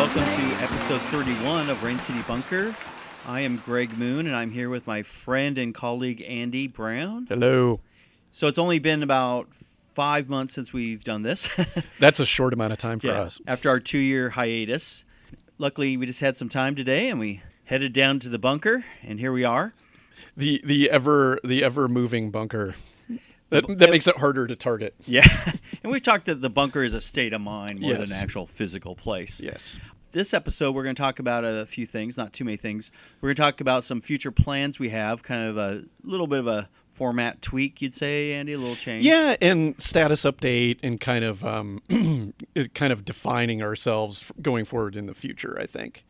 episode 31 of Rain City Bunker. I am Greg Moon, and I'm here with my friend and colleague Andy Brown. Hello. So it's only been about five months since we've done this. That's a short amount of time for Yeah, us. After our two year hiatus. Luckily, we just had some time today, and we headed down to the bunker, and here we are. The the ever the ever moving bunker. That, that makes it harder to target. Yeah. and we've talked that the bunker is a state of mind more than an actual physical place. Yes. This episode, we're going to talk about a few things, not too many things. We're going to talk about some future plans we have, kind of a little bit of a format tweak, you'd say, Andy, a little change. Yeah, and status update and kind of um, kind of defining ourselves going forward in the future. I think,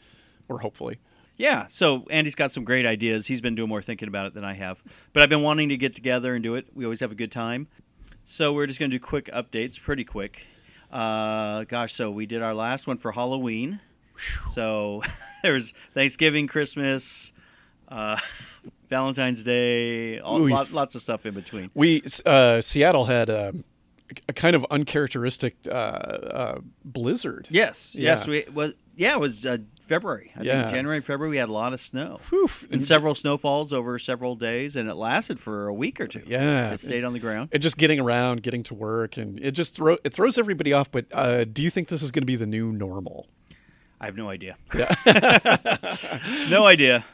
or hopefully. Yeah. So Andy's got some great ideas. He's been doing more thinking about it than I have, but I've been wanting to get together and do it. We always have a good time. So we're just going to do quick updates, pretty quick. Uh, gosh, so we did our last one for Halloween. So there's Thanksgiving, Christmas, uh, Valentine's Day, all, Ooh, lot, lots of stuff in between. We uh, Seattle had a, a kind of uncharacteristic uh, uh, blizzard. Yes, yes, we was yeah, it was uh, February. I Yeah. think January, February, we had a lot of snow Whew. and several snowfalls over several days, and it lasted for a week or two. Yeah. it stayed on the ground. and just getting around, getting to work, and it just throw it throws everybody off. But uh, do you think this is going to be the new normal? I have no idea. no idea.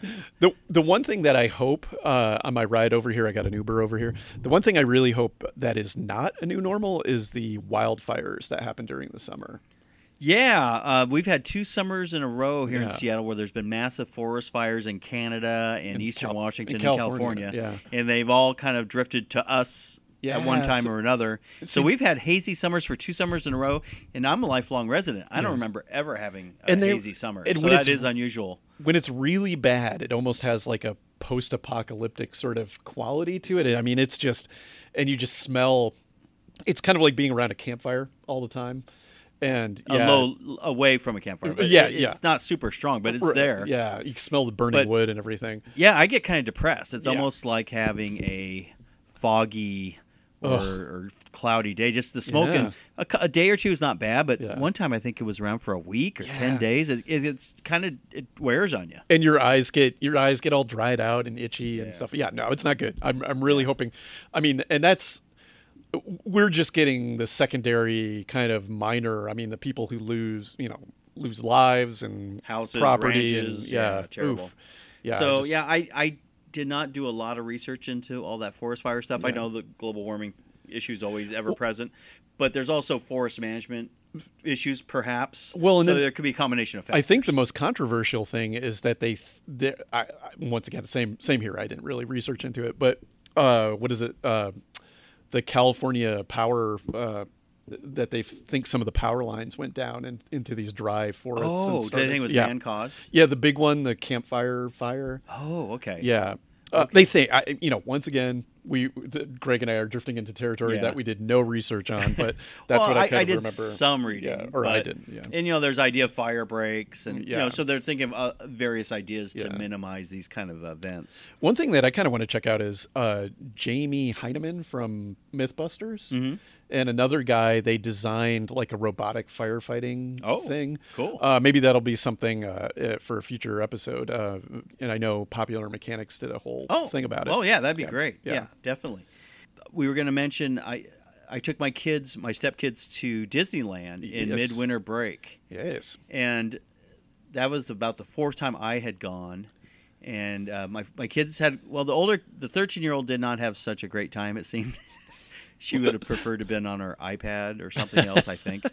The the one thing that I hope uh, on my ride over here, I got an Uber over here. The one thing I really hope that is not a new normal is the wildfires that happen during the summer. Yeah, uh, we've had two summers in a row here in Seattle where there's been massive forest fires in Canada and In eastern Cal- Washington in and California, California. yeah. And they've all kind of drifted to us at one time so- or another. So we've had hazy summers for two summers in a row, and I'm a lifelong resident. I don't remember ever having a And they- hazy summer. and so that it's- unusual. When it's really bad, it almost has like a post-apocalyptic sort of quality to it. I mean, it's just, and you just smell. It's kind of like being around a campfire all the time, and yeah, A low away from a campfire. But Yeah, it- yeah. It's not super strong, but it's there. Yeah, you smell the burning But- wood and everything. Yeah, I get kind of depressed. It's Yeah. almost like having a foggy or, or cloudy day. Just the smoke, Yeah. a, a day or two is not bad, but Yeah. one time I think it was around for a week or ten days. It, it, it's kind of it wears on you. and your eyes get your eyes get all dried out and itchy and stuff. Yeah, no, it's not good. I'm I'm really hoping. I mean, and that's we're just getting the secondary kind of minor. I mean, the people who lose, you know, lose lives and Houses, property ranches, and yeah, yeah, terrible. oof. Yeah, so just- yeah, I I did not do a lot of research into all that forest fire stuff. I know the global warming issue is always ever present, but there's also forest management issues, perhaps. Well, and so then- there could be a combination of factors. I think the most controversial thing is that they, th- they I, I, once again, same same here. I didn't really research into it, but uh, what is it? Uh, the California power uh, that they think some of the power lines went down and into these dry forests. and Oh, do they think it was yeah. man caused? Yeah, the big one, the campfire fire. Oh, okay. Yeah. Uh, They think, I, you know, once again, we the, Greg and I are drifting into territory Yeah. that we did no research on, but that's well, what I kind of did remember. some reading, Yeah, or I but- did. Yeah. And you know, there's idea of fire breaks, and you know, so they're thinking of uh, various ideas to Yeah. minimize these kind of events. One thing that I kind of want to check out is uh, Jamie Hyneman from MythBusters, Mm-hmm. And another guy. They designed like a robotic firefighting Oh, thing. cool. Uh, maybe that'll be something uh, uh, for a future episode. Uh, and I know Popular Mechanics did a whole thing about it. Oh yeah, that'd be Yeah, great. Yeah. yeah. definitely. We were going to mention I I took my kids, my stepkids, to Disneyland in Yes. midwinter break, Yes. and that was about the fourth time I had gone. And uh, my my kids had well, the older the thirteen year old did not have such a great time. It seemed she would have preferred to have been on her iPad or something else. I think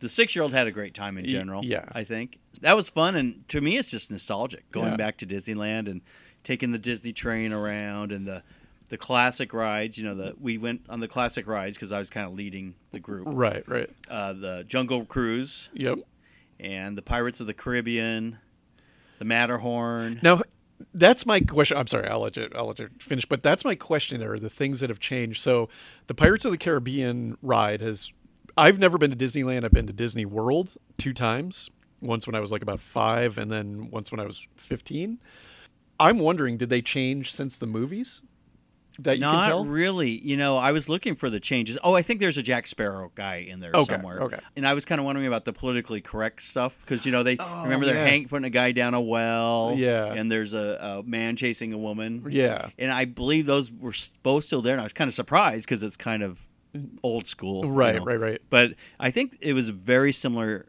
the six year old had a great time in general. yeah. I think that was fun, and to me, it's just nostalgic going Yeah. back to Disneyland and taking the Disney train around and the the classic rides. You know, the we went on the classic rides because I was kind of leading the group. Right. Right. Uh, the Jungle Cruise Yep. and the Pirates of the Caribbean, the Matterhorn. Now, that's my question. I'm sorry, I'll let you. I'll let you finish. But that's my question. Are the things that have changed? So, the Pirates of the Caribbean ride has. I've never been to Disneyland. I've been to Disney World two times. Once when I was like about five, and then once when I was fifteen. I'm wondering, did they change since the movies? That you Not can tell? really. You know, I was looking for the changes. Oh, I think there's a Jack Sparrow guy in there Okay, somewhere. okay. And I was kind of wondering about the politically correct stuff because you know they remember they're Oh, yeah. Hank putting a guy down a well. Yeah. And there's a, a man chasing a woman. Yeah. And I believe those were both still there, and I was kind of surprised because it's kind of old school. you Right, know. right, right. But I think it was very similar,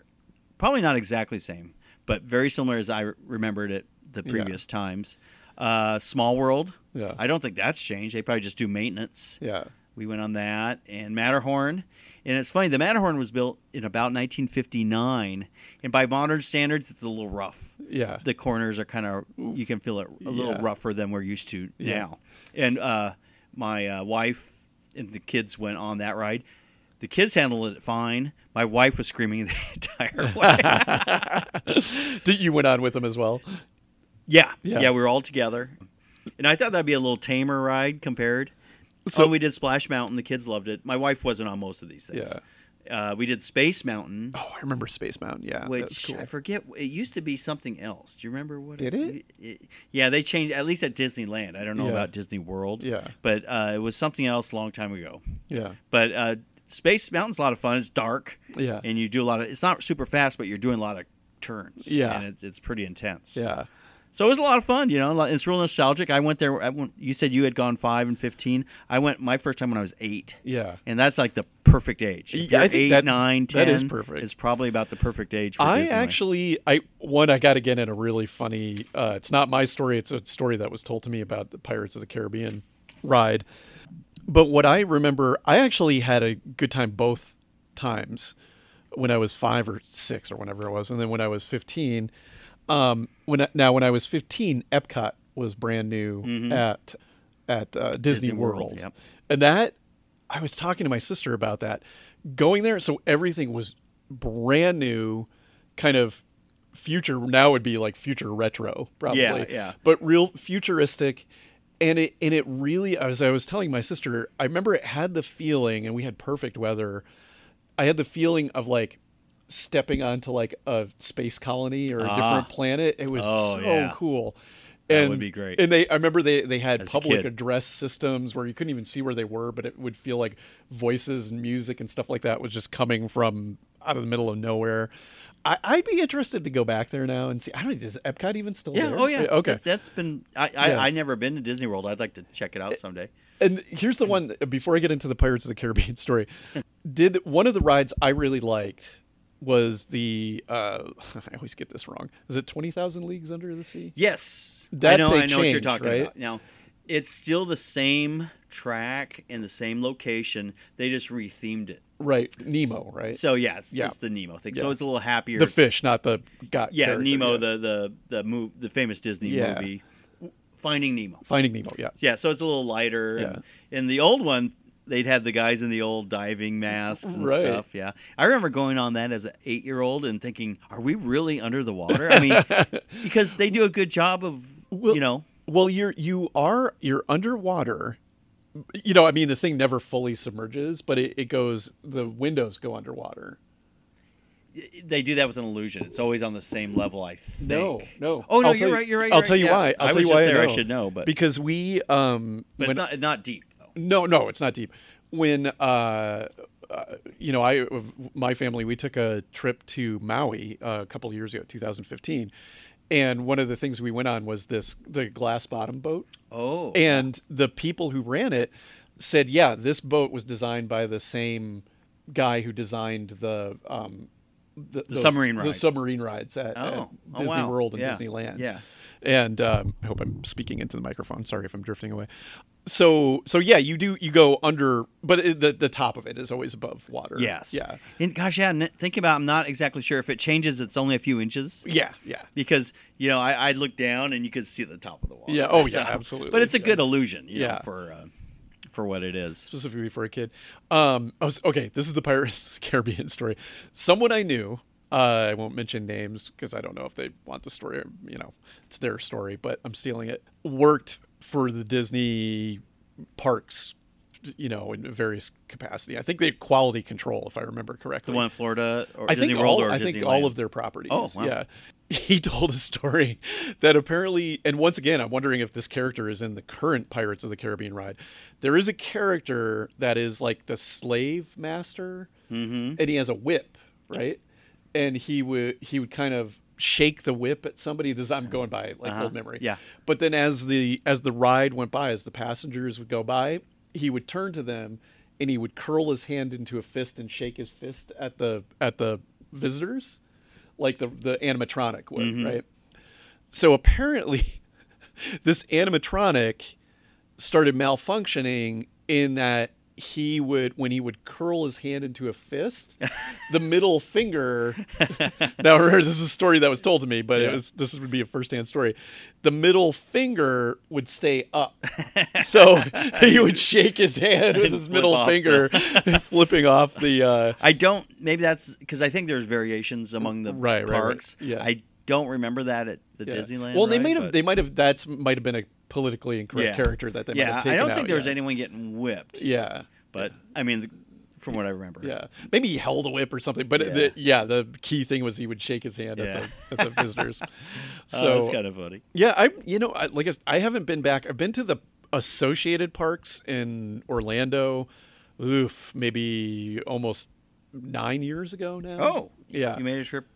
probably not exactly the same, but very similar as I remembered it the Yeah. previous times. Uh, Small World. Yeah. I don't think that's changed. They probably just do maintenance. Yeah. We went on that and Matterhorn. And it's funny, the Matterhorn was built in about 1959, and by modern standards, it's a little rough. Yeah. The corners are kind of you can feel it a little Yeah. rougher than we're used to Yeah. now. And uh, my uh, wife and the kids went on that ride. The kids handled it fine. My wife was screaming the entire way. Did you went on with them as well? yeah, Yeah. yeah, we were all together, and I thought that'd be a little tamer ride compared. So- So we did Splash Mountain. The kids loved it. My wife wasn't on most of these things. Uh, we did Space Mountain, Oh, I remember Space Mountain. Yeah, which cool. I forget. It used to be something else. Do you remember what? Did it? yeah, they changed. At least at Disneyland. I don't know Yeah. about Disney World. Yeah. but uh, it was something else a long time ago. Yeah, But uh, Space Mountain's a lot of fun. It's dark. Yeah. and you do a lot of. It's not super fast, but you're doing a lot of turns. Yeah. and it's it's pretty intense. yeah. So it was a lot of fun, you know. It's real nostalgic. I went there. I went, you said you had gone five and fifteen. I went my first time when I was eight. Yeah. and that's like the perfect age. If Yeah, I think eight, that- nine, that is 10, perfect. It's probably about the perfect age. For I Disneyland. actually, I one I got again in a really funny. Uh, it's not my story. It's a story that was told to me about the Pirates of the Caribbean ride. But what I remember, I actually had a good time both times when I was five or six or whenever it was, and then when I was fifteen. Um, when I, now when I was fifteen, Epcot was brand new at at uh, Disney, Mm-hmm. Disney World, World, yep. and that I was talking to my sister about that. Going there, so everything was brand new, kind of future. Now would be like future retro, probably. Yeah, yeah. But real futuristic, and it and it really. As I was telling my sister, I remember it had the feeling, and we had perfect weather. I had the feeling of like stepping onto like a space colony or a Ah. different planet. It was Oh, so yeah. cool. That and, would be great. And they, I remember they they had As public address systems where you couldn't even see where they were, but it would feel like voices and music and stuff like that was just coming from out of the middle of nowhere. I, I'd be interested to go back there now and see. I don't know. Is Epcot even still Yeah. there? Oh yeah. Okay. That's, that's been. I I, Yeah. I never been to Disney World. I'd like to check it out someday. And here's the one before I get into the Pirates of the Caribbean story. Did one of the rides I really liked was the uh I always get this wrong. Is it 20,000 leagues under the sea? Yes, That I know. I know what you're talking right? about. Now, it's still the same track and the same location. They just rethemed it. Right, Nemo, right? So yeah, it's, Yeah. it's the Nemo thing. Yeah. So it's a little happier. the fish, not the got yeah, Nemo, yeah. the the the move, the famous Disney movie, Finding Nemo. Finding Nemo, yeah. Yeah, so it's a little lighter. Yeah. And in the old one, they'd have the guys in the old diving masks and Right. stuff. Yeah, I remember going on that as an eight-year-old and thinking, "Are we really under the water?" I mean, because they do a good job of, Well- you know, Well, you're you are you're underwater. You know, I mean, the thing never fully submerges, but it, it goes. The windows go underwater. they do that with an illusion. It's always on the same level. I think. No, no. Oh no, you're you- right. You're right. I'll you're tell you yeah. why. I'll I tell was you why there. I, I, should know, but because we um but it's not not deep. No, no, it's not deep. When uh, uh, you know, I my family we took a trip to Maui uh, a couple of years ago, 2015, and one of the things we went on was this the glass bottom boat, Oh, and the people who ran it said, yeah, this boat was designed by the same guy who designed the um, the, those- submarine the submarine rides at, Oh. at Oh, Disney wow. World and Yeah. Disneyland. Yeah. And um, I hope I'm speaking into the microphone. Sorry if I'm drifting away. So so yeah, you do you go under, but it, the the top of it is always above water. Yes. Yeah. And gosh, yeah. n- Thinking about, I'm not exactly sure if it changes. It's only a few inches. Yeah. Yeah. because you know I, I looked down and you could see the top of the water. Yeah, oh, yeah, absolutely, But it's a yeah. good illusion, you know, Yeah. for uh, for what it is. specifically for a kid. Um, I was okay. This is the Pirates of the Caribbean story. Someone I knew. Uh, I won't mention names because I don't know if they want the story. Or, you know, it's their story, but I'm stealing it. Worked for the Disney parks, you know, in various capacity. I think they quality control, if I remember correctly. The one in Florida or I Disney think World all, or I think all of their properties. Oh, wow. yeah. he told a story that apparently, and once again, I'm wondering if this character is in the current Pirates of the Caribbean ride. There is a character that is like the slave master, Mm-hmm. and he has a whip, right? And he would he would kind of shake the whip at somebody. This I'm going by like Uh-huh. old memory. Yeah. But then as the as the ride went by, as the passengers would go by, he would turn to them and he would curl his hand into a fist and shake his fist at the at the visitors, like the the animatronic would, Mhm. right? So apparently, this animatronic started malfunctioning in that he would when he would curl his hand into a fist the middle finger now remember this is a story that was told to me but it was this would be a first-hand story the middle finger would stay up so he would shake his hand with his middle finger flipping off the uh I don't. Maybe that's because I think there's variations among the Right, right, right. parks. Yeah. I don't remember that at the yeah. Disneyland. well they might have but- they might have that's might have been a politically incorrect Yeah. character that they might yeah, have taken I don't out, think there was yeah. anyone getting whipped. yeah But I mean, the, from what I remember. Yeah, maybe he held a whip or something. But Yeah. the, yeah, the key thing was he would shake his hand Yeah. at, the, at the visitors. So So that's kind of funny. yeah, I you know I, like I haven't been back. I've been to the associated parks in Orlando. Oof, maybe almost nine years ago now. Oh, yeah, You made a trip.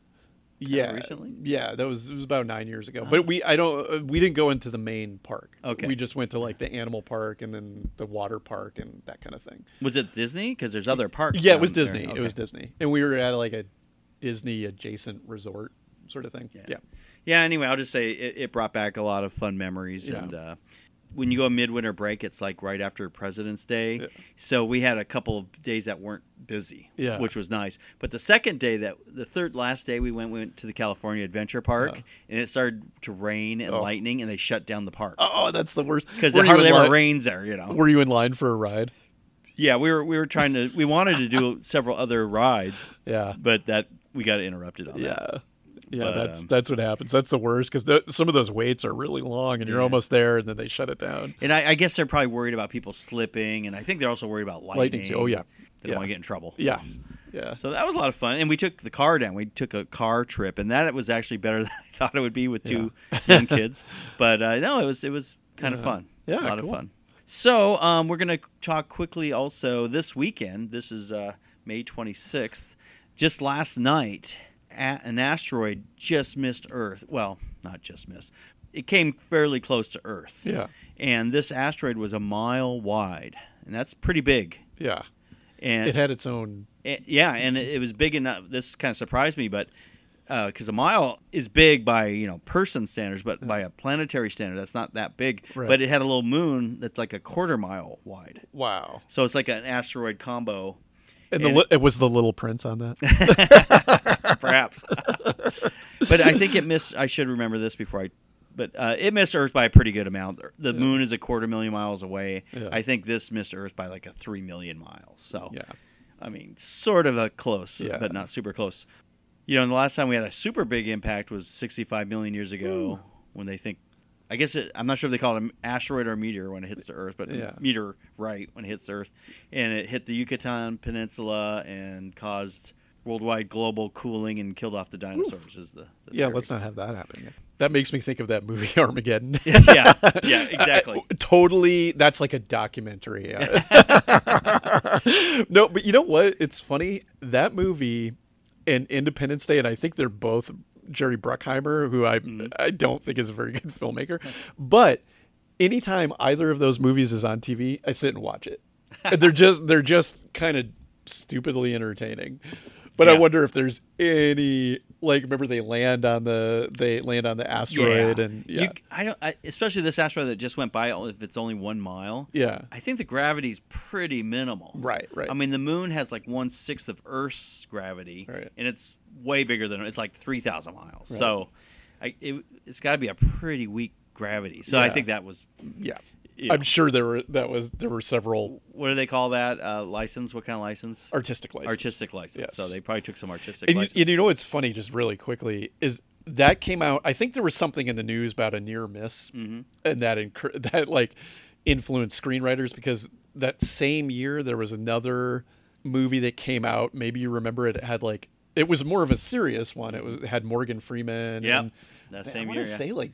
Yeah, recently? Yeah, that was it was about nine years ago. But we I don't uh, we didn't go into the main park. Okay. we just went to like the animal park and then the water park and that kind of thing. Was it Disney? Because there's other parks. Yeah, it was. Disney. It was Disney, and we were at like a Disney adjacent resort sort of thing. Yeah. Yeah, Yeah. Anyway, I'll just say it, it brought back a lot of fun memories, Yeah. and uh, when you go midwinter break, it's like right after President's Day. Yeah. So we had a couple of days that weren't busy, Yeah. which was nice. But the second day, that the third last day, we went we went to the California Adventure Park, Yeah. and it started to rain and Oh. lightning, and they shut down the park Oh, oh that's the worst. because Were it hardly ever line- rains there. You know. Were you in line for a ride? Yeah, we were we were trying to we wanted to do several other rides, Yeah, but that we got interrupted on that. yeah, yeah. But, that's um, that's what happens. That's the worst because some of those waits are really long, and you're Yeah. almost there, and then they shut it down. And I, I guess they're probably worried about people slipping, and I think they're also worried about lightning. Lightning. Oh yeah, They don't yeah. want to get in trouble. yeah, yeah. So that was a lot of fun, and we took the car down. We took a car trip, and that was actually better than I thought it would be with two young kids. But uh, no, it was it was kind of Yeah. fun. Yeah, a lot cool. of fun. So um, we're gonna talk quickly. Also, this weekend. This is uh, May twenty sixth. Just last night, a- an asteroid just missed Earth. Well, not just missed. It came fairly close to Earth. Yeah, And this asteroid was a mile wide, and that's pretty big. yeah. And It had its own. Eh, yeah, and it, it was big enough. This kind of surprised me, but because a mile is big by you know person standards, but by a planetary standard, that's not that big. Right. But it had a little moon that's like a quarter mile wide, Wow. so it's like an asteroid combo, And, the And- li- it was the Little Prince on that. perhaps. but I think it missed. I should remember this before I. But uh, it missed Earth by a pretty good amount. The Yeah. moon is a quarter million miles away. Yeah. I think this missed Earth by like a three million miles. So yeah. I mean, sort of a close, Yeah. but not super close. You know, and the last time we had a super big impact was 65 million years ago when they think, I guess it, I'm not sure if they call it an asteroid or a meteor when it hits the Earth, but Yeah. meteor right when it hits the Earth, and it hit the Yucatan Peninsula and caused worldwide global cooling and killed off the dinosaurs. Is the, the Yeah, theory. let's not have that happen. That makes me think of that movie Armageddon. yeah, yeah, exactly. I- totally. That's like a documentary. no, but you know what? It's funny. That movie and Independence Day, and I think they're both Jerry Bruckheimer, who I Mm-hmm. I don't think is a very good filmmaker. But anytime either of those movies is on TV, I sit and watch it. They're just they're just kind of stupidly entertaining. But I wonder if there's any like remember they land on the they land on the asteroid and yeah You, I don't, I, especially this asteroid that just went by. If it's only one mile, yeah I think the gravity's pretty minimal. right right I mean, the moon has like one sixth of Earth's gravity, Right. and it's way bigger than it's like three thousand miles. Right. So, I, it, it's got to be a pretty weak gravity. So I think that was, yeah. You know, I'm sure there were that was there were several what do they call that uh, license? What kind of license? artistic licenses. Artistic license. Yes. So they probably took some artistic And you, license. and you know what's funny, just really quickly, is that came out. I think there was something in the news about a near miss, Mhm. and that incur- that like influenced screenwriters because that same year there was another movie that came out. Maybe you remember it. It had like it was more of a serious one. It was it had Morgan Freeman. Yep. and- That I same wanna year. yeah. say like,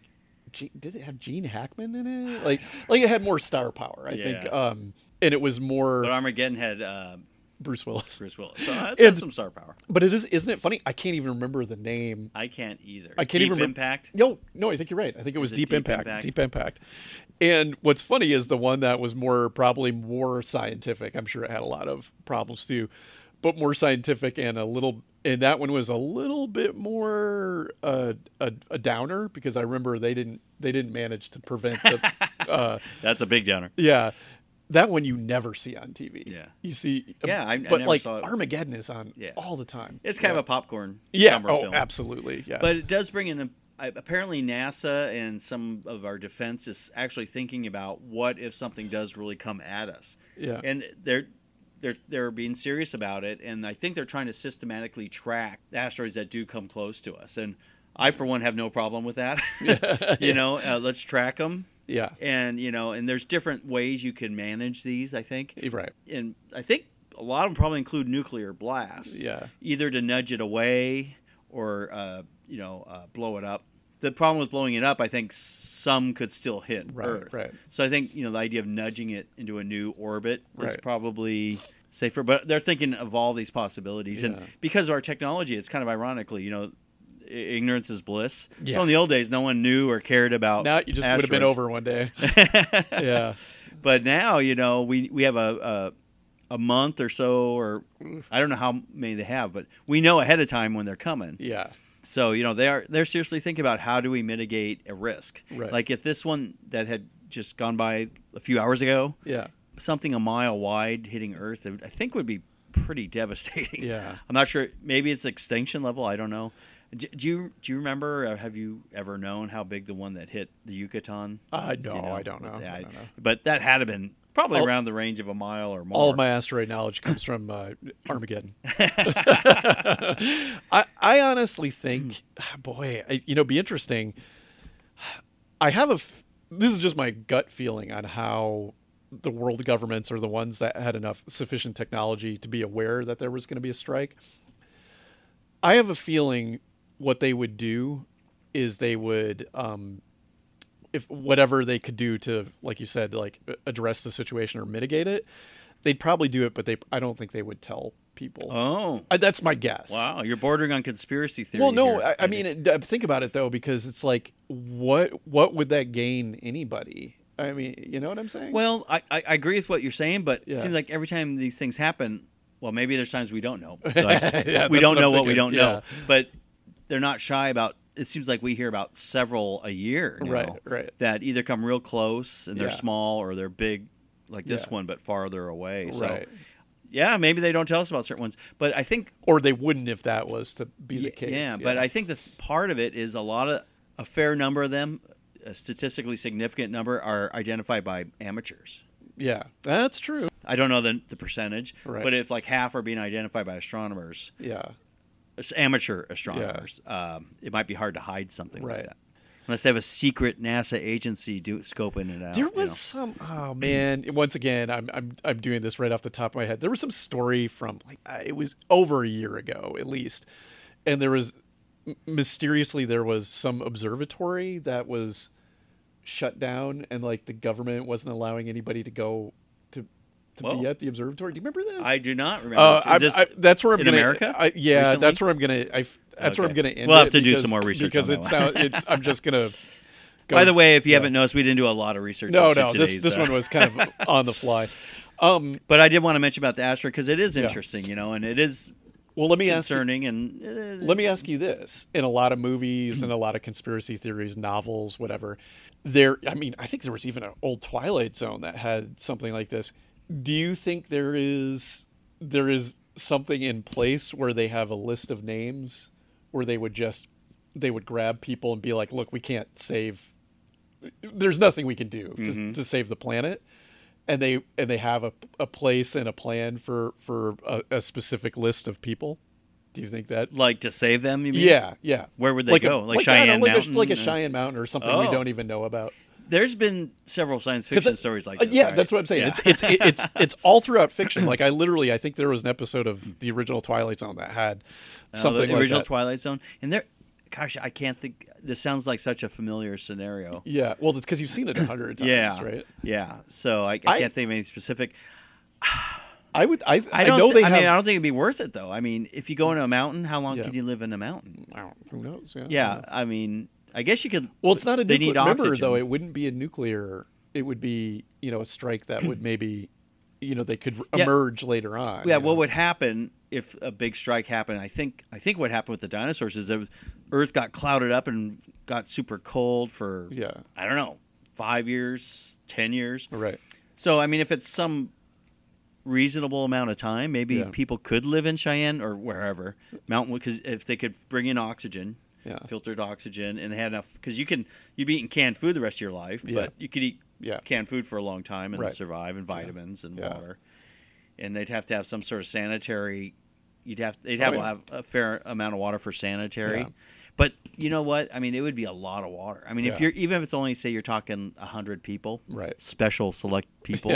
did it have Gene Hackman in it? Like, like it had more star power. I think. Yeah. Um, and it was more But Armageddon had uh, Bruce Willis. Bruce Willis. So And- that's some star power. But it is, isn't it funny? I can't even remember the name. I can't either. I can't Deep even remember. Impact. No, no, I think you're right. I think it was Deep, Deep Impact, Impact? Deep Impact. And what's funny is the one that was more probably more scientific. I'm sure it had a lot of problems too, but more scientific and a little. And that one was a little bit more uh, a, a downer because I remember they didn't they didn't manage to prevent the. uh, That's a big downer. yeah, that one you never see on TV. Yeah. you see. Yeah, I- I but never like. Armageddon is on Yeah. all the time. It's kind yeah. of a popcorn yeah. Oh, film. absolutely. Yeah. But it does bring in a, I- apparently NASA and some of our defense is actually thinking about what if something does really come at us. Yeah. And they're they're they're being serious about it, and I think they're trying to systematically track asteroids that do come close to us. And I, for one, have no problem with that. you know, uh, let's track them. yeah. And you know, and there's different ways you can manage these. I think Right. and I think a lot of them probably include nuclear blasts. Yeah. Either to nudge it away or uh, you know uh, blow it up. The problem with blowing it up, I think some could still hit Right, Earth. right. So I think you know the idea of nudging it into a new orbit is Right. probably safer. But they're thinking of all these possibilities, Yeah. and because of our technology, it's kind of ironically, you know. Ignorance is bliss. Yeah. So in the old days, no one knew or cared about. Now you just would have been over one day. yeah. But now, you know, we we have a, a a month or so, or I don't know how many they have, but we know ahead of time when they're coming. Yeah. So you know, they are they're seriously thinking about how do we mitigate a risk. Right. Like if this one that had just gone by a few hours ago, Yeah. something a mile wide hitting Earth, I think would be pretty devastating. Yeah. I'm not sure. Maybe it's extinction level. I don't know. Do do you do you remember? Or have you ever known how big the one that hit the Yucatan? Uh, no, you know? I don't know. I don't know. But that had to been probably All- around the range of a mile or more. All of my asteroid knowledge comes from uh, Armageddon. I, I honestly think, boy, I, you know, be interesting. I have a. F- this is just my gut feeling on how the world governments are the ones that had enough sufficient technology to be aware that there was going to be a strike. I have a feeling what they would do is they would um, if whatever they could do to like you said like address the situation or mitigate it they'd probably do it but they i don't think they would tell people Oh, Uh, that's my guess wow! You're bordering on conspiracy theory. well no I, I mean it, think about it though because it's like what what would that gain anybody i mean you know what i'm saying Well, I, I I agree with what you're saying, but Yeah. it seems like every time these things happen, well, maybe there's times we don't know. Like, Yeah, we don't what know I'm what we don't yeah. know, but they're not shy about. It seems like we hear about several a year now Right, right. that either come real close and they're Yeah. small or they're big, like this Yeah. one, but farther away. So, right yeah, maybe they don't tell us about certain ones, but I think or they wouldn't if that was to be the case Yeah, but I think the th- part of it is a lot of a fair number of them, a statistically significant number, are identified by amateurs. yeah that's true I don't know the, the percentage, Right. but if like half are being identified by astronomers, yeah amateur astronomers, um, it might be hard to hide something Right. like that. Unless they have a secret NASA agency do, scoping it out. There you was know. some. Oh man! Once again, I'm I'm I'm doing this right off the top of my head. There was some story from like uh, it was over a year ago at least, and there was mysteriously there was some observatory that was shut down, and like the government wasn't allowing anybody to go to to be at the observatory. Do you remember this? I do not remember. Uh, this. Is I'm- this I, that's where I'm in gonna. America? I, yeah, Recently? that's where I'm gonna. I, that's where I'm gonna end. We'll have to do some more research because on it that sound, it's. I'm just gonna. Go, By the way, if you yeah. haven't noticed, we didn't do a lot of research. no, no, this this uh, one was kind of on the fly. Um, But I did want to mention about the asteroid because it is Yeah. interesting, you know, and it is well, let me ask you, concerning. And uh, let me ask you this: in a lot of movies and a lot of conspiracy theories, novels, whatever, there. I mean, I think there was even an old Twilight Zone that had something like this. Do you think there is there is something in place where they have a list of names where they would just they would grab people and be like, "Look, we can't save. There's nothing we can do to, mm-hmm. to save the planet." And they and they have a, a place and a plan for for a, a specific list of people. Do you think that like to save them. You mean? yeah, yeah. Where would they like go? A, like I don't know, Cheyenne like Mountain? A, like a Cheyenne Mountain or something we Oh. don't even know about. There's been several science fiction stories like uh, yeah, right? that's what I'm saying. Yeah. It's it's it's it's all throughout fiction. Like I literally, I think there was an episode of the original Twilight Zone that had Uh, something the like original that. Twilight Zone, and there, gosh, I can't think. This sounds like such a familiar scenario. yeah, well, it's because you've seen it a hundred times, yeah, right? Yeah. So I, I, I- can't think of anything specific. I would. I, I I, don't. know thi- they I have. mean, I don't think it'd be worth it though. I mean, if you go into a mountain, how long Yeah. could you live in a mountain? I don't- who knows? Yeah. Yeah. I mean, I guess you could. Well, it's not a They nuclear. need remember, oxygen. though, it wouldn't be a nuclear. It would be, you know, a strike that would maybe, you know, they could Yeah. emerge later on. Yeah, you know? what would happen if a big strike happened? I think I think what happened with the dinosaurs is that Earth got clouded up and got super cold for Yeah. I don't know five years, ten years. Right. So I mean, if it's some reasonable amount of time, maybe Yeah. people could live in Cheyenne or wherever mountain because if they could bring in oxygen, Yeah. filtered oxygen, and they had enough because you can you'd be eating canned food the rest of your life, Yeah. but you could eat Yeah. canned food for a long time and Right. survive, and vitamins and water, and they'd have to have some sort of sanitary. You'd have they'd have Oh, to have a fair amount of water for sanitary. But you know what? I mean, it would be a lot of water. I mean, if you're even if it's only say you're talking hundred people, Right. Special select people,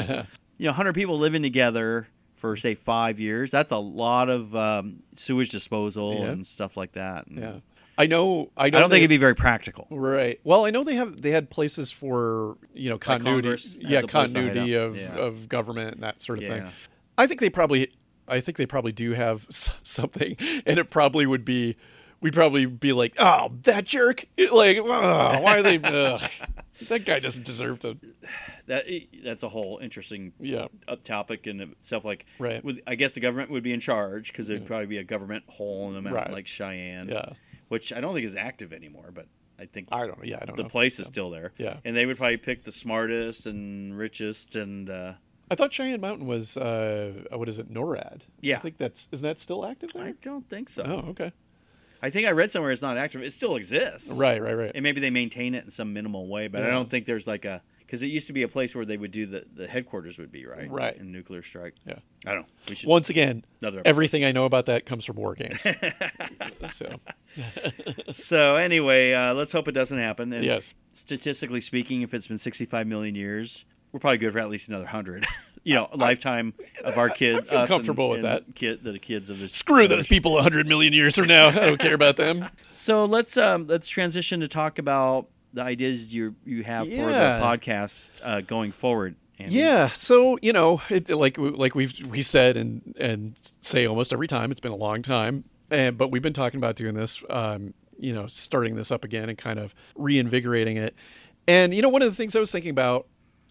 you know, hundred people living together for say five years. That's a lot of um, sewage disposal Yeah. and stuff like that. And Yeah. I know. I I don't they- think it'd be very practical. Right. Well, I know they have they had places for you know continuity, Congress yeah, a place to hide continuity of, Yeah. of government and that sort of thing. I think they probably, I think they probably do have something, and it probably would be, we'd probably be like, oh, that jerk, like, oh, why are they? that guy doesn't deserve to. That eh, that's a whole interesting Yeah. topic in itself. Like, Right. with, I guess the government would be in charge because it'd probably be a government hole in the mountain Right. like Cheyenne, Yeah. Which I don't think is active anymore. But I think I don't know. Yeah, I don't the know. place is still there. Yeah. and they would probably pick the smartest and richest and uh, I thought Cheyenne Mountain was, uh, what is it, NORAD? Yeah. I think that's isn't that still active there? I don't think so. Oh, okay. I think I read somewhere it's not active. It still exists. Right, right, right. And maybe they maintain it in some minimal way, but I don't think there's like a because it used to be a place where they would do the the headquarters would be right. Right. In nuclear strike. Yeah. I don't know. We should Once again, Another episode. everything I know about that comes from war games. so So anyway, uh, let's hope it doesn't happen. And Yes. Statistically speaking, if it's been 65 million years, we're probably good for at least another hundred. you know, a lifetime of our kids. feel us comfortable with and that. Kid, the kids of this. screw those people a hundred million years from now. I don't care about them. So let's um, let's transition to talk about the ideas you you have for the podcast uh, going forward. Andy. Yeah. So you know, it, like like we've we said and and say almost every time. It's been a long time, and but we've been talking about doing this. Um, you know, starting this up again and kind of reinvigorating it. And you know, one of the things I was thinking about,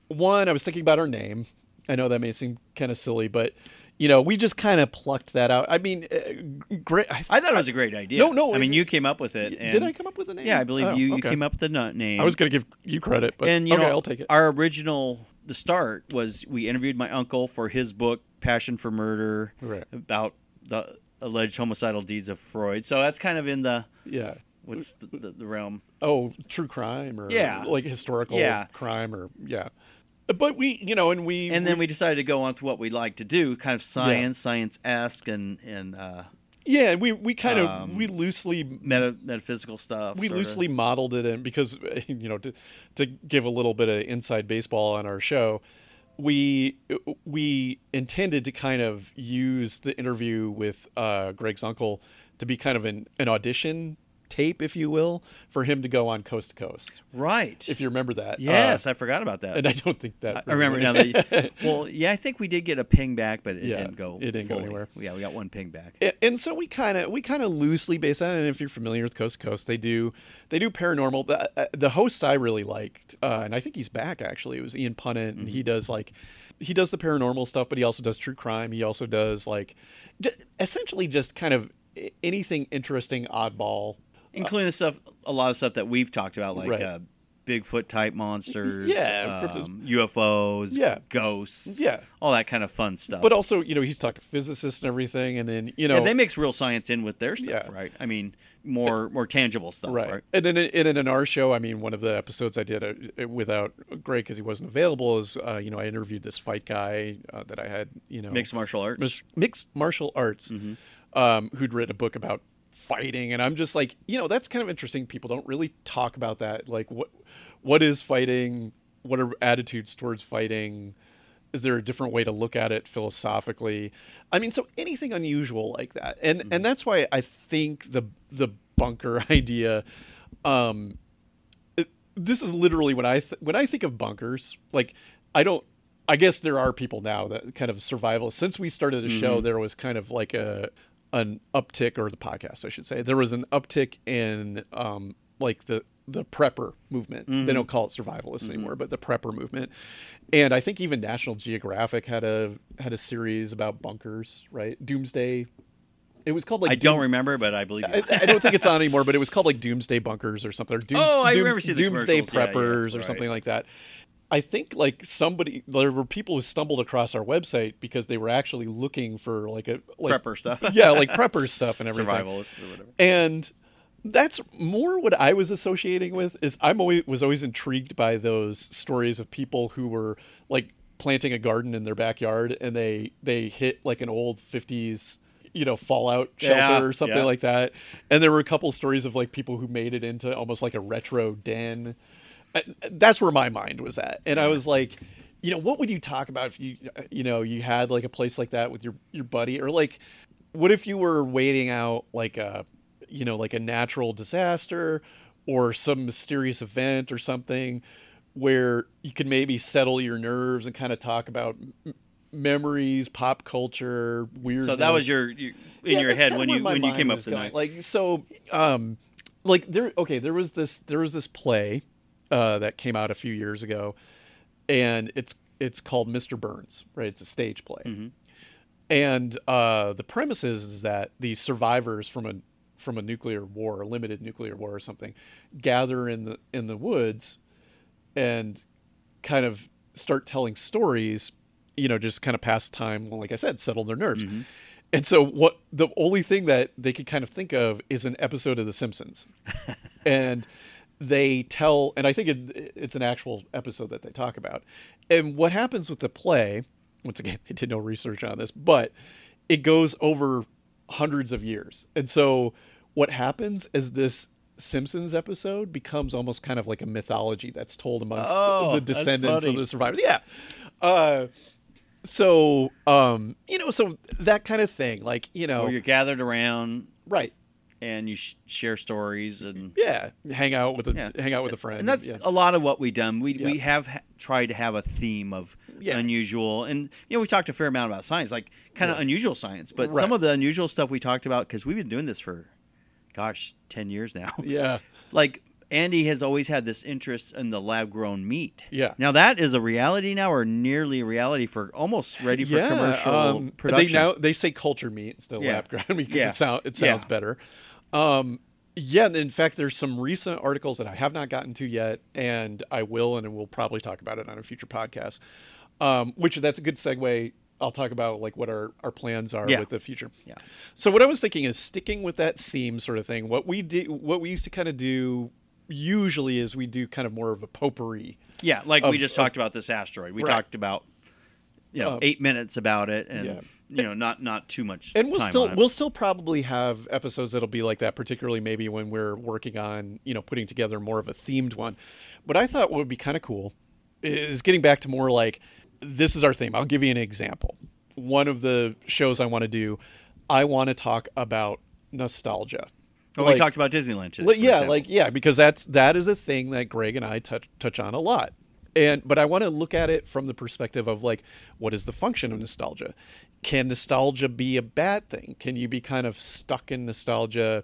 one, I was thinking about our name. I know that may seem kind of silly, but you know, we just kind of plucked that out. I mean, uh, great. I, I thought it was a great idea. No, no, I mean, you came up with it. And did I come up with the name? Yeah, I believe Oh, you, you okay. came up with the name. I was going to give you credit, but and you okay, know, I'll take it. Our original, the start was we interviewed my uncle for his book Passion for Murder Right. about the alleged homicidal deeds of Freud. So that's kind of in the yeah. what's the, the, the realm. Oh, true crime or Yeah. like historical Yeah. crime or yeah. But we, you know, and we And then we decided to go on to what we like to do, kind of science, science esque, and and uh, yeah, and we we kind of Um, we loosely meta, metaphysical stuff. we loosely modeled it in because you know to to give a little bit of inside baseball on our show we we intended to kind of use the interview with uh, Greg's uncle to be kind of an, an audition tape if you will for him to go on coast to coast right. if you remember that yes, Uh, I forgot about that. and I don't think that I I remember now that. You, well, yeah, I think we did get a ping back, but it Yeah, didn't go. it didn't go anywhere. Yeah, we got one ping back. A- and so we kind of we kind of loosely based on. And if you're familiar with Coast to Coast, they do they do paranormal. The, uh, the host I really liked, uh, and I think he's back actually. It was Ian Punnett, and he does like he does the paranormal stuff, but he also does true crime. He also does like j- essentially just kind of anything interesting, oddball. Including the stuff, a lot of stuff that we've talked about, like Right. uh, Bigfoot type monsters, Yeah, um, UFOs, Yeah. ghosts, Yeah. all that kind of fun stuff. But also, you know, he's talked to physicists and everything, and then you know, yeah, they mix real science in with their stuff, Yeah. right? I mean, more more tangible stuff, right? right. And then and then in our show, I mean, one of the episodes I did uh, without Greg because he wasn't available is, uh, you know, I interviewed this fight guy uh, that I had, you know, Mixed martial arts. mixed martial arts, um, who'd written a book about fighting, and I'm just like, you know, that's kind of interesting. People don't really talk about that. Like, what what is fighting? What are attitudes towards fighting? Is there a different way to look at it philosophically? I mean, so anything unusual like that, and Mm-hmm. and that's why I think the the bunker idea. Um, it- this is literally when I th- when I think of bunkers, like I don't. I guess there are people now that kind of survival. Since we started the show, Mm-hmm. there was kind of like a an uptick, or the podcast, I should say. There was an uptick in um, like the the prepper movement. They don't call it survivalists anymore, but the prepper movement. And I think even National Geographic had a had a series about bunkers, right? Doomsday. It was called like I don't Doom- remember, but I believe. I, I don't think it's on anymore, but it was called like Doomsday Bunkers or something. Or Dooms, Oh, I Doom- remember seeing the Doomsday commercials. Yeah, yeah, Preppers or right. something like that. I think like somebody there were people who stumbled across our website because they were actually looking for like a like, Prepper stuff. yeah, like prepper stuff and everything. Survivalist or whatever. And that's more what I was associating with is I'm always was always intrigued by those stories of people who were like planting a garden in their backyard and they they hit like an old 50s you know fallout shelter Yeah, or something yeah. like that and there were a couple stories of like people who made it into almost like a retro den that's where my mind was at and i was like you know what would you talk about if you you know you had like a place like that with your your buddy or like what if you were waiting out like a you know like a natural disaster or some mysterious event or something where you could maybe settle your nerves and kind of talk about m- memories pop culture weird So that was your, your in yeah, your head when you when you came up was with the going. Like so, um, like there. Okay, there was this. There was this play uh, that came out a few years ago, and it's it's called Mr. Burns. Right, it's a stage play, Mm-hmm. and uh, the premise is, is that these survivors from a from a nuclear war, a limited nuclear war or something, gather in the in the woods, and kind of start telling stories, you know, just kind of pass time, like I said, settle their nerves. Mm-hmm. And so what the only thing that they could kind of think of is an episode of The Simpsons. and they tell and I think it, it's an actual episode that they talk about. And what happens with the play, once again, I did no research on this, but it goes over hundreds of years. And so what happens is this Simpsons episode becomes almost kind of like a mythology that's told amongst Oh, the descendants of the survivors. Yeah. Uh, so um, you know, so that kind of thing, like you know, Where you're gathered around right? And you sh- share stories and Yeah, hang out with a Yeah. hang out with a friend, and that's yeah. a lot of what we've done. We we have ha- tried to have a theme of Yeah. unusual, and you know we talked a fair amount about science, like kind of Yeah. unusual science. But Right. some of the unusual stuff we talked about because we've been doing this for, gosh, ten years now. yeah, like Andy has always had this interest in the lab grown meat. Yeah. Now that is a reality now, or nearly a reality for almost ready for yeah. commercial um, production. They now they say culture meat instead of Yeah. lab grown meat because Yeah. it sound it Yeah. sounds better. Um, yeah, in fact, there's some recent articles that I have not gotten to yet, and I will, and we'll probably talk about it on a future podcast. Um, which that's a good segue. I'll talk about like what our, our plans are Yeah. with the future. Yeah. So what I was thinking is sticking with that theme sort of thing. What we did, what we used to kind of do usually is we do kind of more of a potpourri. Yeah, like of- we just of- talked about this asteroid. We Right. talked about you know Um, eight minutes about it, and yeah. You know not not too much. and we'll time still we'll still probably have episodes that'll be like that particularly maybe when we're working on you know putting together more of a themed one but i thought what would be kind of cool is getting back to more like this is our theme i'll give you an example one of the shows i want to do i want to talk about nostalgia Oh, Like- we talked about Disneyland today. Like, yeah, example. like yeah, because that's that is a thing that Greg and I touch touch on a lot. And but I want to look at it from the perspective of like what is the function of nostalgia? Can nostalgia be a bad thing? Can you be kind of stuck in nostalgia?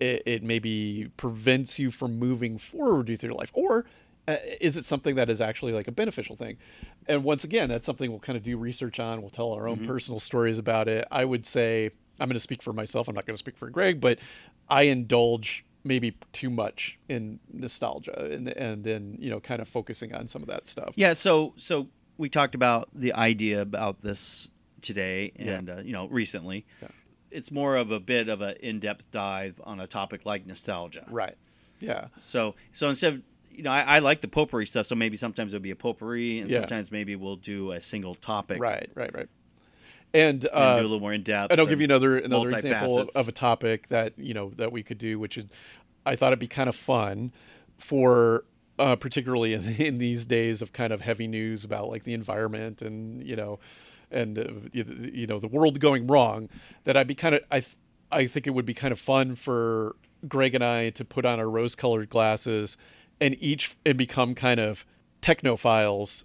It, it maybe prevents you from moving forward with your life, or uh, is it something that is actually like a beneficial thing? And once again, that's something we'll kind of do research on. We'll tell our own personal stories about it. I would say I'm going to speak for myself. I'm not going to speak for Greg, but I indulge maybe too much in nostalgia and and then you know kind of focusing on some of that stuff. yeah. So so we talked about the idea about this today, Yeah. and uh, you know recently. Yeah. It's more of a bit of an in-depth dive on a topic like nostalgia. Right. Yeah. So so instead of you know, I, I like the potpourri stuff. So maybe sometimes it'll be a potpourri, and Yeah. sometimes maybe we'll do a single topic, Right. Right. Right. And, And uh, do a little more in depth. and I'll give you another another example of, of a topic that you know that we could do, which is I thought it'd be kind of fun for uh, particularly in, in these days of kind of heavy news about like the environment and you know, and uh, you know the world going wrong, that I'd be kind of I th- I think it would be kind of fun for Greg and I to put on our rose-colored glasses and each and become kind of technophiles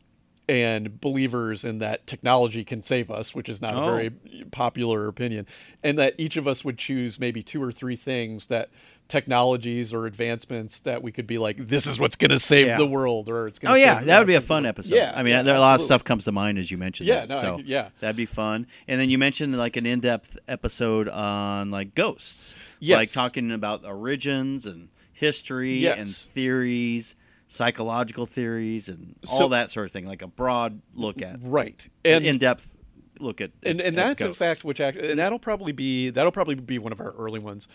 and believers in that technology can save us, which is not Oh. a very oh. popular opinion, and that each of us would choose maybe two or three things that technologies or advancements that we could be like, this is what's going to save Yeah. the world, or it's going to Oh yeah, that would be a fun episode. Yeah, I mean, yeah, there, a lot of stuff comes to mind as you mentioned. Yeah, that, no, I so could- yeah. that'd be fun. And then you mentioned like an in-depth episode on like ghosts, Yes. like talking about origins and history Yes. and theories, psychological theories, and all So- that sort of thing. Like a broad look at, right, and and in-depth look at, and and at that's in fact which act, and that'll probably be that'll probably be one of our early ones.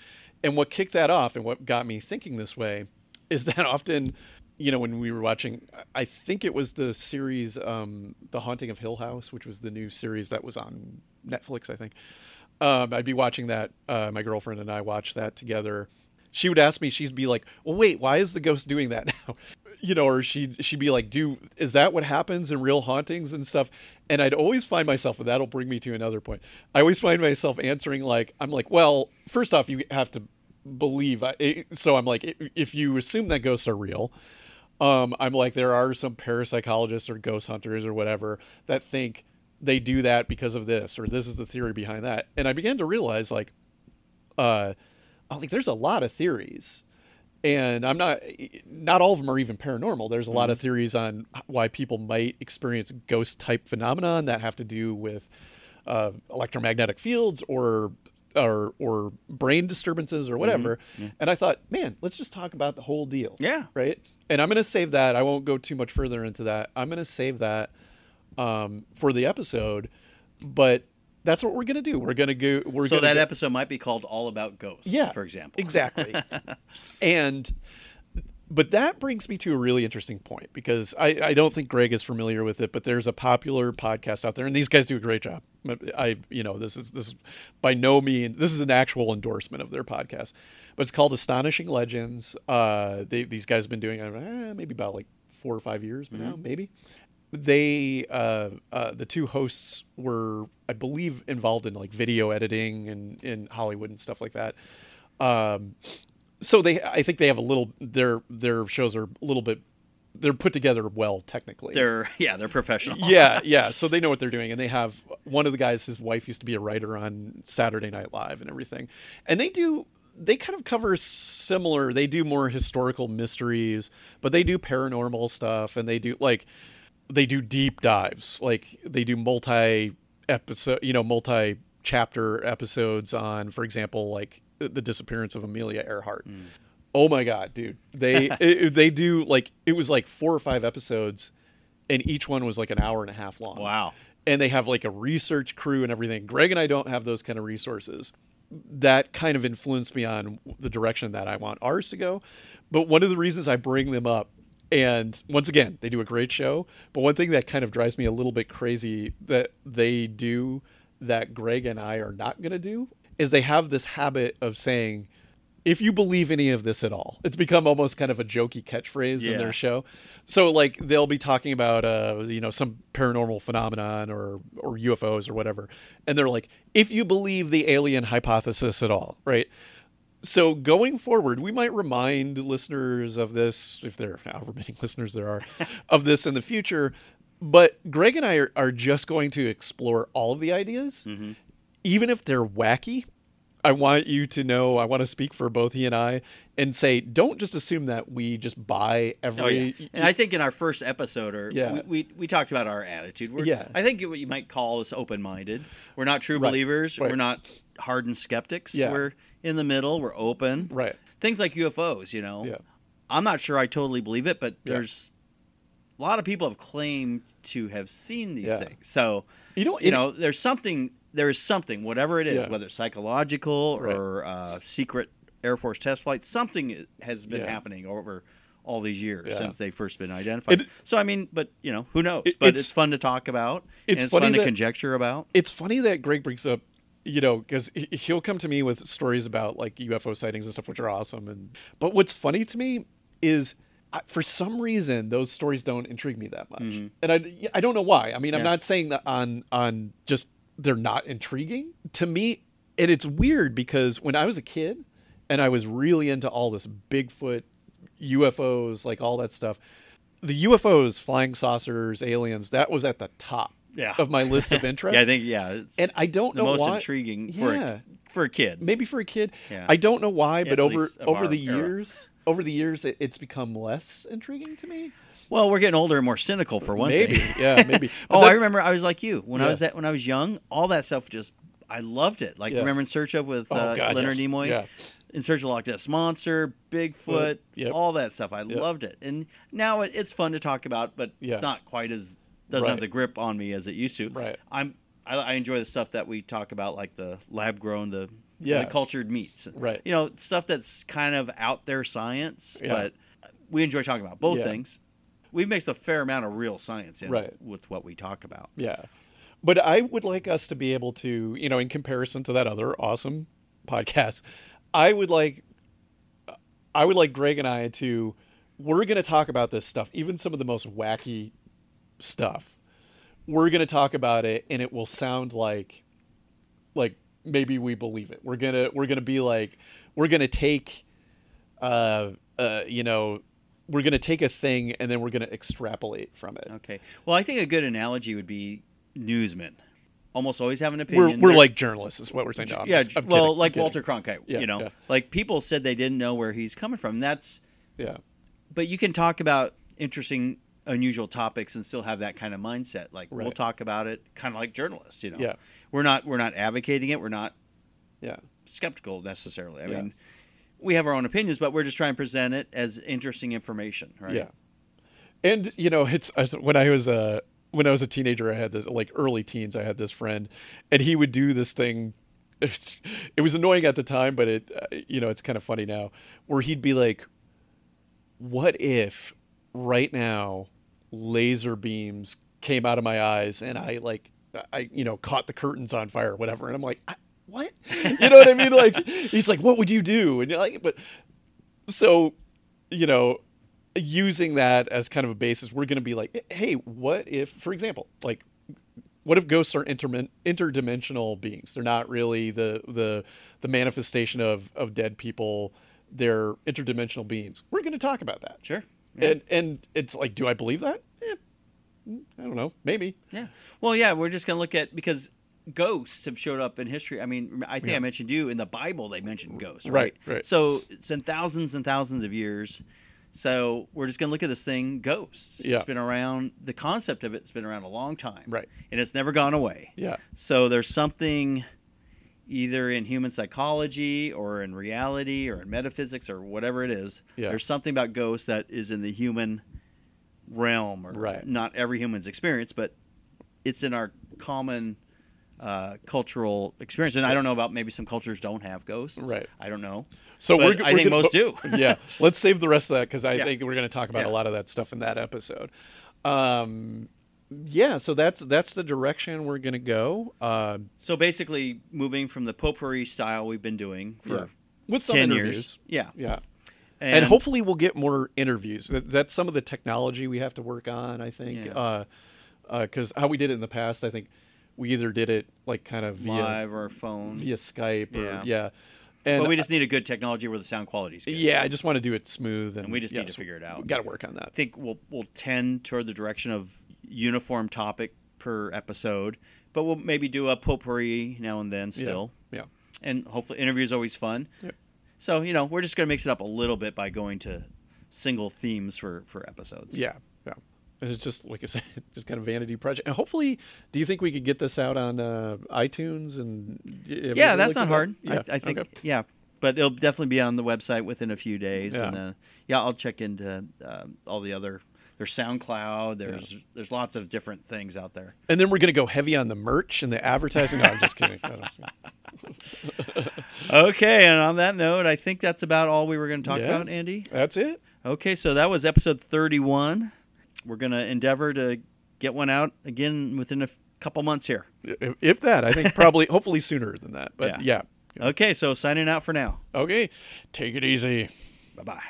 And what kicked that off and what got me thinking this way is that often you know when we were watching i think it was the series um the haunting of hill house which was the new series that was on netflix i think. Um i'd be watching that uh my girlfriend and i watched that together. She would ask me she'd be like well wait why is the ghost doing that now you know or she'd she'd be like do is that what happens in real hauntings and stuff and i'd always find myself and that'll bring me to another point i always find myself answering like i'm like well first off you have to believe I- so i'm like if you assume that ghosts are real um, I'm like, there are some parapsychologists or ghost hunters or whatever that think they do that because of this or this is the theory behind that. And I began to realize, like, uh, like, there's a lot of theories, and I'm not, not all of them are even paranormal. There's a lot of theories on why people might experience ghost type phenomenon that have to do with uh, electromagnetic fields or or or brain disturbances or whatever. And I thought, man, let's just talk about the whole deal Yeah. right? And I'm going to save that. I won't go too much further into that. I'm going to save that um, for the episode, but that's what we're going to do. We're going to go. We're So that go- episode might be called "All About Ghosts." yeah, for example. exactly. and but that brings me to a really interesting point because I, I don't think Greg is familiar with it, but there's a popular podcast out there, and these guys do a great job. I you know this is this is by no means this is an actual endorsement of their podcast, but it's called Astonishing Legends. Uh, they, these guys have been doing it eh, maybe about like four or five years now, maybe. They uh, uh, the two hosts were I believe involved in like video editing and in Hollywood and stuff like that. Um, so they I think they have a little their their shows are a little bit they're put together well technically. They're yeah, they're professional. yeah, yeah. So they know what they're doing, and they have one of the guys. His wife used to be a writer on Saturday Night Live and everything, and they do. They kind of cover similar. They do more historical mysteries, but they do paranormal stuff, and they do like they do deep dives. Like they do multi episode, you know, multi chapter episodes on, for example, like the disappearance of Amelia Earhart. Mm. Oh my god, dude! They it, they do like it was like four or five episodes, and each one was like an hour and a half long. Wow. And they have like a research crew and everything. Greg and I don't have those kind of resources. That kind of influenced me on the direction that I want ours to go. But one of the reasons I bring them up, and once again, they do a great show. But one thing that kind of drives me a little bit crazy that they do that Greg and I are not going to do is they have this habit of saying, if you believe any of this at all, it's become almost kind of a jokey catchphrase in their show. So like they'll be talking about uh you know some paranormal phenomenon or or UFOs or whatever, and they're like, if you believe the alien hypothesis at all, right? So going forward, we might remind listeners of this, if there are however many listeners there are, of this in the future. But Greg and I are, are just going to explore all of the ideas, mm-hmm. even if they're wacky. I want you to know, I want to speak for both he and I and say, don't just assume that we just buy every. Oh yeah, and I think in our first episode, or Yeah. we, we we talked about our attitude. We're, Yeah. I think what you might call us open-minded. We're not true Right, believers. right. We're not hardened skeptics. Yeah. We're in the middle. We're open. Right. Things like UFOs. You know. Yeah. I'm not sure I totally believe it, but Yeah. there's a lot of people have claimed to have seen these Yeah. things. So You know, you know, there's something. There is something, whatever it is, Yeah. whether it's psychological Right. or uh, secret Air Force test flight, something has been happening over all these years Yeah. since they first been identified. It- so I mean, but you know, who knows? It- but it's- it's, fun to talk about. it's and it's funny fun to that- conjecture about. it's funny that Greg brings up, you know, because he'll come to me with stories about like UFO sightings and stuff, which are awesome. And but what's funny to me is I, for some reason those stories don't intrigue me that much, Mhm. and I I don't know why. I mean, I'm not saying that on on just they're not intriguing to me, and it's weird because when I was a kid and I was really into all this Bigfoot, UFOs, like all that stuff, the UFOs, flying saucers, aliens, that was at the top Yeah. of my list of interests. Yeah, I think yeah. It's and I don't the know most why. intriguing for Yeah. a, for a kid. maybe for a kid. Yeah. I don't know why, but At over over the era. years, over the years, it, it's become less intriguing to me. Well, we're getting older and more cynical for one maybe, thing. yeah, maybe. Oh, that- I remember I was like you when I was that when I was young. All that stuff just I loved it. Like Yeah. remember in Search of with Oh, uh, God, Leonard yes. Nimoy. Yeah. In Search of Loch Ness Monster, Bigfoot, Yep. all that stuff. I loved it, and now it, it's fun to talk about, but Yeah. it's not quite as doesn't have the grip on me as it used to. Right. I'm I, I enjoy the stuff that we talk about, like the lab grown, the Yeah. the cultured meats. Right. You know, stuff that's kind of out there science, Yeah. but we enjoy talking about both Yeah. things. We've mixed a fair amount of real science in Right. with what we talk about. Yeah. But I would like us to be able to, you know, in comparison to that other awesome podcast, I would like I would like Greg and I to we're going to talk about this stuff, even some of the most wacky stuff. We're going to talk about it and it will sound like like maybe we believe it. We're going to we're going to be like we're going to take uh uh you know, we're going to take a thing and then we're going to extrapolate from it. Okay. Well, I think a good analogy would be newsmen. Almost always have an We're, opinion. we're They're- like journalists, is what we're saying. No, yeah, just- well, kidding, like. Walter Cronkite. Yeah, you know, yeah. like people said they didn't know where he's coming from. That's, Yeah, but you can talk about interesting, unusual topics and still have that kind of mindset. Like we'll talk about it, kind of like journalists. You know, Yeah. we're not we're not advocating it. We're not yeah, skeptical necessarily. I Yeah. mean, we have our own opinions, but we're just trying to present it as interesting information, right? yeah. And you know, it's when I was a when I was a teenager, I had this like early teens. I had this friend, and he would do this thing. It was annoying at the time, but it uh, you know it's kind of funny now. Where he'd be like, "What if right now laser beams came out of my eyes and I like I you know caught the curtains on fire or whatever?" And I'm like, "What?" You know what I mean? Like he's like, "What would you do?" And you're like, but so you know using that as kind of a basis we're going to be like hey what if for example like what if ghosts are intermin- interdimensional beings they're not really the the the manifestation of of dead people they're interdimensional beings we're going to talk about that Sure. Yeah. and and it's like do i believe that eh, i don't know maybe Yeah. Well, yeah, we're just going to look at because ghosts have showed up in history. I mean, I think Yeah. I mentioned you in the Bible. They mentioned ghosts, Right, right? right. So it's been thousands and thousands of years. So we're just going to look at this thing, ghosts. Yeah. It's been around. The concept of it's been around a long time, Right. And it's never gone away. yeah So there's something either in human psychology or in reality or in metaphysics or whatever it is. Yeah. There's something about ghosts that is in the human realm or Right. not every human's experience, but it's in our common uh, cultural experience. And I don't know about maybe some cultures don't have ghosts. Right. I don't know. So But we're, I we're think gonna- most do. yeah, let's save the rest of that because I Yeah. think we're going to talk about a lot of that stuff in that episode. Um, yeah, so that's that's the direction we're going to go. Uh, So basically, moving from the potpourri style we've been doing for yeah. with some 10 interviews. years. Yeah. Yeah. And, hopefully we'll get more interviews. That's some of the technology we have to work on. I think Yeah. because how we did it in the past, I think we either did it like kind of via live or phone. via Skype or Yeah. yeah, and but we just need a good technology where the sound quality is good. yeah, I just want to do it smooth, and, And we just need to figure it out. Got to work on that. I think we'll we'll tend toward the direction of uniform topic per episode, but we'll maybe do a potpourri now and then still, Yeah. and hopefully interview is always fun. Yep. So you know we're just gonna mix it up a little bit by going to single themes for for episodes. Yeah, yeah. And it's just like I said, just kind of vanity project. And hopefully, do you think we could get this out on uh, iTunes and? yeah, that's not hard. that? I, I think okay. yeah, but it'll definitely be on the website within a few days. Yeah. And uh, yeah, I'll check into uh, all the other. There's SoundCloud. There's there's lots of different things out there. And then we're gonna go heavy on the merch and the advertising. No, I'm just kidding. Okay, and on that note, I think that's about all we were going to talk Yeah. about, Andy. That's it. Okay, so that was episode 31. We're going to endeavor to get one out again within a f- couple months here. If, if that, I think probably, hopefully sooner than that. But Yeah. yeah. Okay, so signing out for now. Okay. Take it easy. Bye bye.